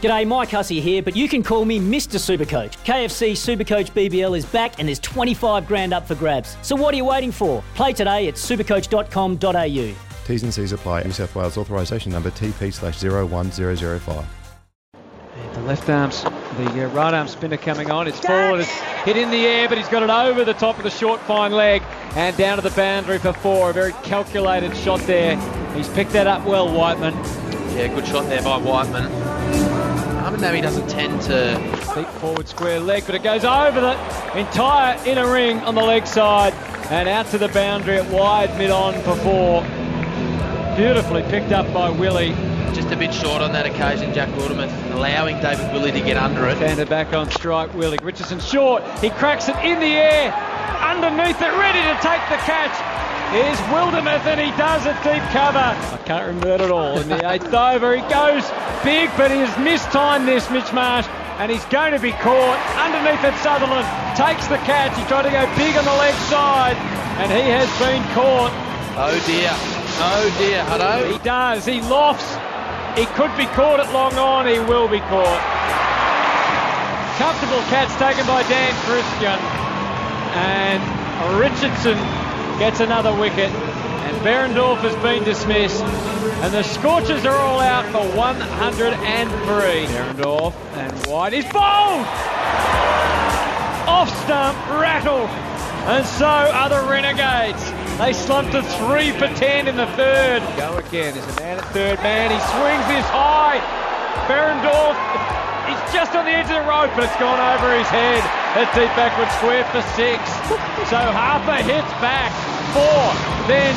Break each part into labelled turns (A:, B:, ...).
A: G'day, Mike Hussey here, but you can call me Mr. Supercoach. KFC Supercoach BBL is back and there's 25 grand up for grabs. So what are you waiting for? Play today at supercoach.com.au.
B: T's and C's apply. New South Wales authorisation number TP slash 01005.
C: The left arm's the uh, right arm spinner coming on. It's forward. It's hit in the air, but he's got it over the top of the short fine leg and down to the boundary for four. A very calculated shot there. He's picked that up well, Whiteman.
D: Yeah, good shot there by Whiteman. Armin Nabi doesn't tend to.
C: Deep forward square leg, but it goes over the entire inner ring on the leg side and out to the boundary at wide mid on for four. Beautifully picked up by Willey.
D: Just a bit short on that occasion, Jack Wildermuth, allowing David Willey to get under it.
C: Standing back on strike, Willey. Richardson short. He cracks it in the air, underneath it, ready to take the catch. Here's Wildermuth, and he does it deep cover. I can't remember that at all. In the eighth over, he goes big, but he has mistimed this, Mitch Marsh, and he's going to be caught underneath it. Sutherland takes the catch. He tried to go big on the left side, and he has been caught.
D: Oh dear. Oh dear, Hutto.
C: He does. He lofts. He could be caught at long on. He will be caught. Comfortable catch taken by Dan Christian. And Richardson gets another wicket. And Behrendorff has been dismissed. And the Scorchers are all out for 103. Behrendorff and White is bowled! Off stump, rattle. And so are the Renegades. They slumped to three for ten in the third. Go again. There's a man at third man. He swings this high. Behrendorff, he's just on the edge of the rope, but it's gone over his head. A deep backward square for six. So Harper hits back. Four, then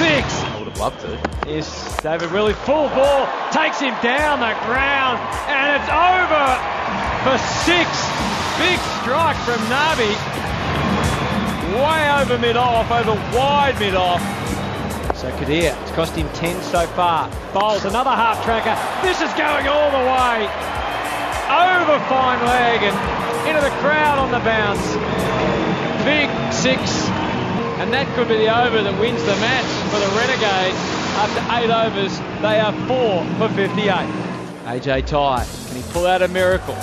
C: six.
D: I would have loved to.
C: Yes, David Willey, full ball, takes him down the ground, and it's over for six. Big strike from Nabi. Way over mid off, over wide mid off. So Kadir, it's cost him 10 so far. Bowls another half tracker. This is going all the way. Over fine leg and into the crowd on the bounce. Big six. And that could be the over that wins the match for the Renegades. After eight overs, they are four for 58. AJ Tye, can he pull out a miracle?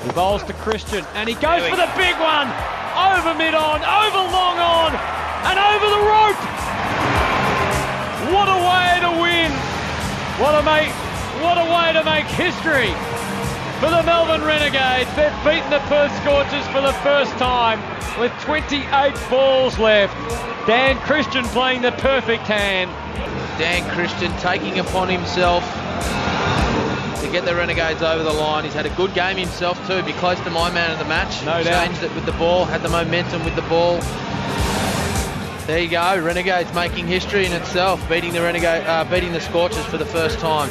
C: He bowls to Christian and he goes for the big one. Over mid on, over long on, and over the rope. What a way to win. What a make what a way to make history for the Melbourne Renegades. They've beaten the Perth Scorchers for the first time with 28 balls left. Dan Christian playing the perfect hand.
D: Dan Christian taking upon himself to get the Renegades over the line. He's had a good game himself too. Be close to my man of the match.
C: No doubt.
D: Changed it with the ball. Had the momentum with the ball. There you go. Renegades making history in itself, beating the Renegade, uh, beating the Scorchers for the first time.